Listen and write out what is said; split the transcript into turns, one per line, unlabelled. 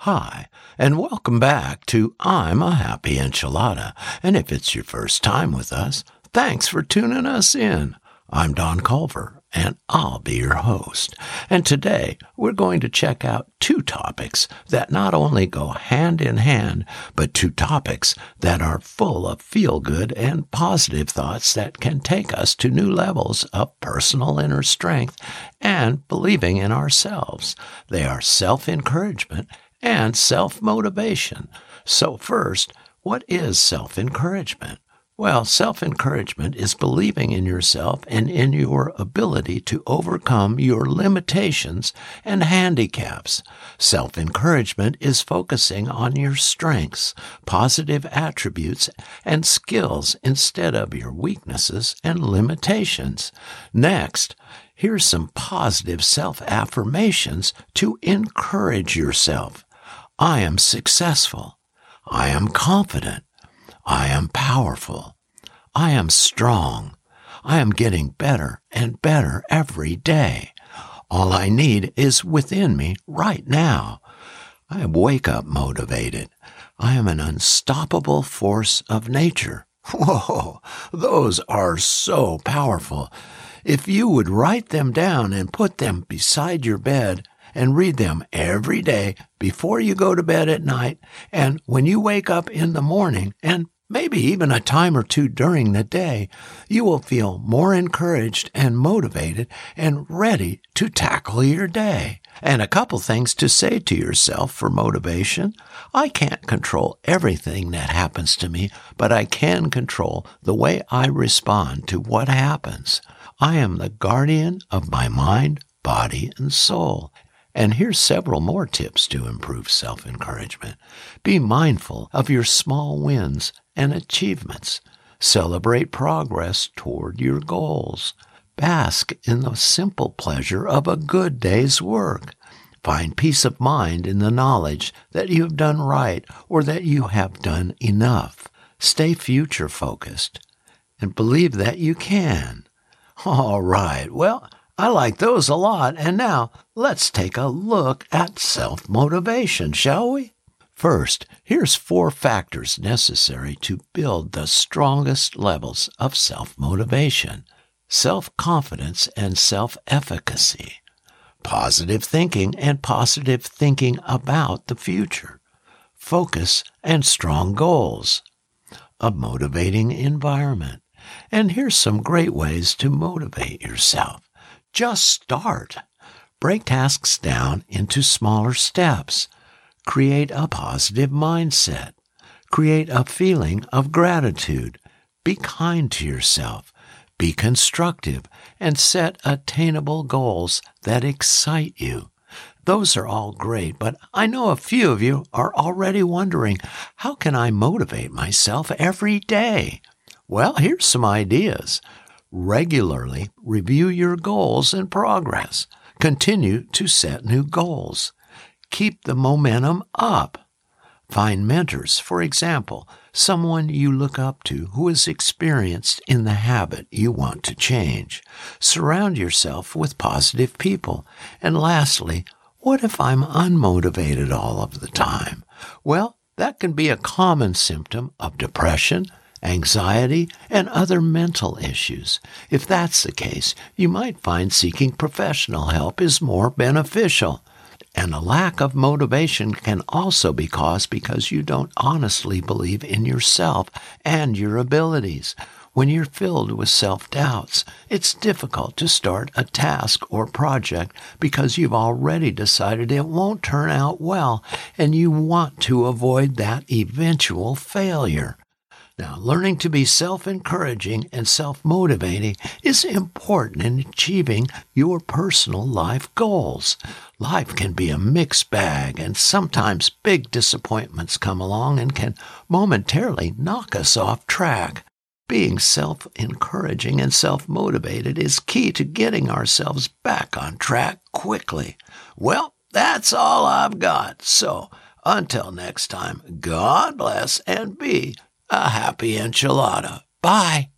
Hi, and welcome back to I'm a Happy Enchilada. And if it's your first time with us, thanks for tuning us in. I'm Don Culver, and I'll be your host. And today we're going to check out two topics that not only go hand in hand, but two topics that are full of feel good and positive thoughts that can take us to new levels of personal inner strength and believing in ourselves. They are self encouragement and self motivation. So, first, what is self encouragement? Well, self encouragement is believing in yourself and in your ability to overcome your limitations and handicaps. Self encouragement is focusing on your strengths, positive attributes, and skills instead of your weaknesses and limitations. Next, here's some positive self affirmations to encourage yourself. I am successful. I am confident. I am powerful. I am strong. I am getting better and better every day. All I need is within me right now. I wake up motivated. I am an unstoppable force of nature. Whoa, those are so powerful. If you would write them down and put them beside your bed and read them every day before you go to bed at night and when you wake up in the morning and maybe even a time or two during the day, you will feel more encouraged and motivated and ready to tackle your day. And a couple things to say to yourself for motivation. I can't control everything that happens to me, but I can control the way I respond to what happens. I am the guardian of my mind, body, and soul. And here's several more tips to improve self encouragement. Be mindful of your small wins and achievements. Celebrate progress toward your goals. Bask in the simple pleasure of a good day's work. Find peace of mind in the knowledge that you have done right or that you have done enough. Stay future focused and believe that you can. All right. Well, I like those a lot. And now let's take a look at self motivation, shall we? First, here's four factors necessary to build the strongest levels of self motivation self confidence and self efficacy, positive thinking and positive thinking about the future, focus and strong goals, a motivating environment. And here's some great ways to motivate yourself. Just start. Break tasks down into smaller steps Create a positive mindset. Create a feeling of gratitude. Be kind to yourself. Be constructive and set attainable goals that excite you. Those are all great, but I know a few of you are already wondering how can I motivate myself every day? Well, here's some ideas. Regularly review your goals and progress. Continue to set new goals keep the momentum up. Find mentors, for example, someone you look up to who is experienced in the habit you want to change. Surround yourself with positive people. And lastly, what if I'm unmotivated all of the time? Well, that can be a common symptom of depression, anxiety, and other mental issues. If that's the case, you might find seeking professional help is more beneficial. And a lack of motivation can also be caused because you don't honestly believe in yourself and your abilities. When you're filled with self doubts, it's difficult to start a task or project because you've already decided it won't turn out well and you want to avoid that eventual failure. Now, learning to be self encouraging and self motivating is important in achieving your personal life goals. Life can be a mixed bag, and sometimes big disappointments come along and can momentarily knock us off track. Being self encouraging and self motivated is key to getting ourselves back on track quickly. Well, that's all I've got. So, until next time, God bless and be a happy enchilada. Bye.